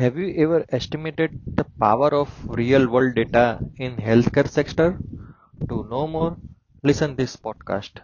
Have you ever estimated the power of real world data in healthcare sector? To know more, listen this podcast.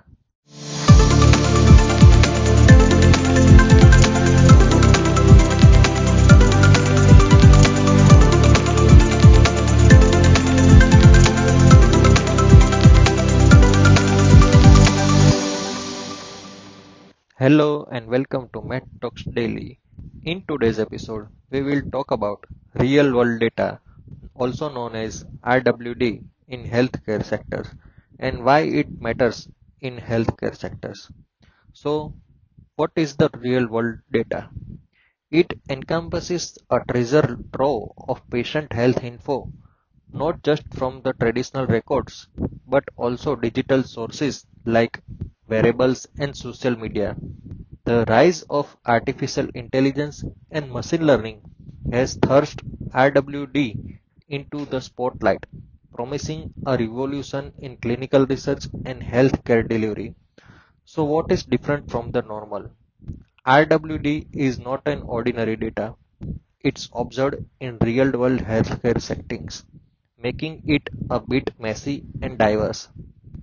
Hello and welcome to Med Talks Daily. In today's episode, we will talk about real world data, also known as RWD in healthcare sectors and why it matters in healthcare sectors. So, what is the real world data? It encompasses a treasure trove of patient health info, not just from the traditional records, but also digital sources like wearables and social media. The rise of artificial intelligence and machine learning has thrust RWD into the spotlight, promising a revolution in clinical research and healthcare delivery. So what is different from the normal? RWD is not an ordinary data. It's observed in real-world healthcare settings, making it a bit messy and diverse.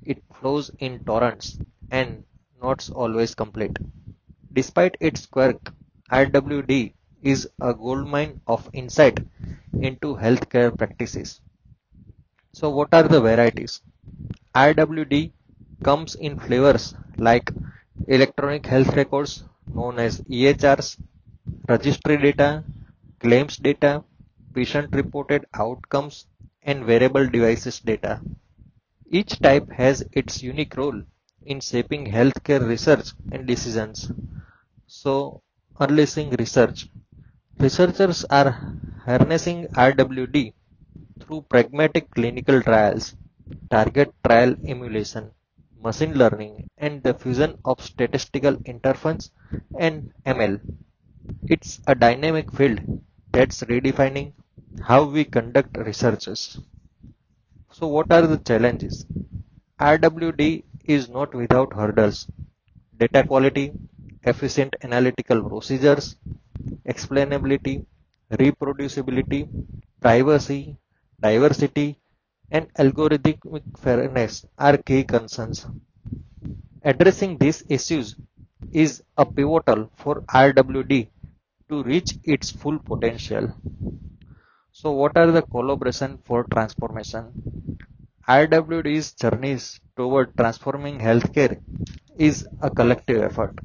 It flows in torrents and not always complete. Despite its quirk, RWD is a goldmine of insight into healthcare practices. So what are the varieties? RWD comes in flavors like electronic health records known as EHRs, registry data, claims data, patient reported outcomes, and wearable devices data. Each type has its unique role in shaping healthcare research and decisions. So, unleashing research. Researchers are harnessing RWD through pragmatic clinical trials, target trial emulation, machine learning, and the fusion of statistical interference and ML. It's a dynamic field that's redefining how we conduct researches. So what are the challenges? RWD is not without hurdles. Data quality, efficient analytical procedures, explainability, reproducibility, privacy, diversity, and algorithmic fairness are key concerns. Addressing these issues is a pivotal for RWD to reach its full potential. So what are the collaboration for transformation? RWD's journeys toward transforming healthcare is a collective effort.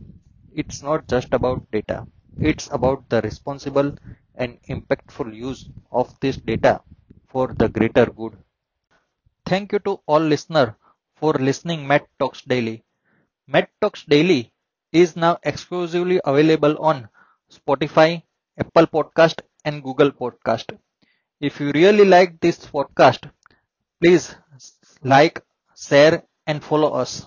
It's not just about data. It's about the responsible and impactful use of this data for the greater good. Thank you to all listeners for listening Med Talks Daily. Med Talks Daily is now exclusively available on Spotify, Apple Podcast and Google Podcast. If you really like this podcast, please like, share and follow us.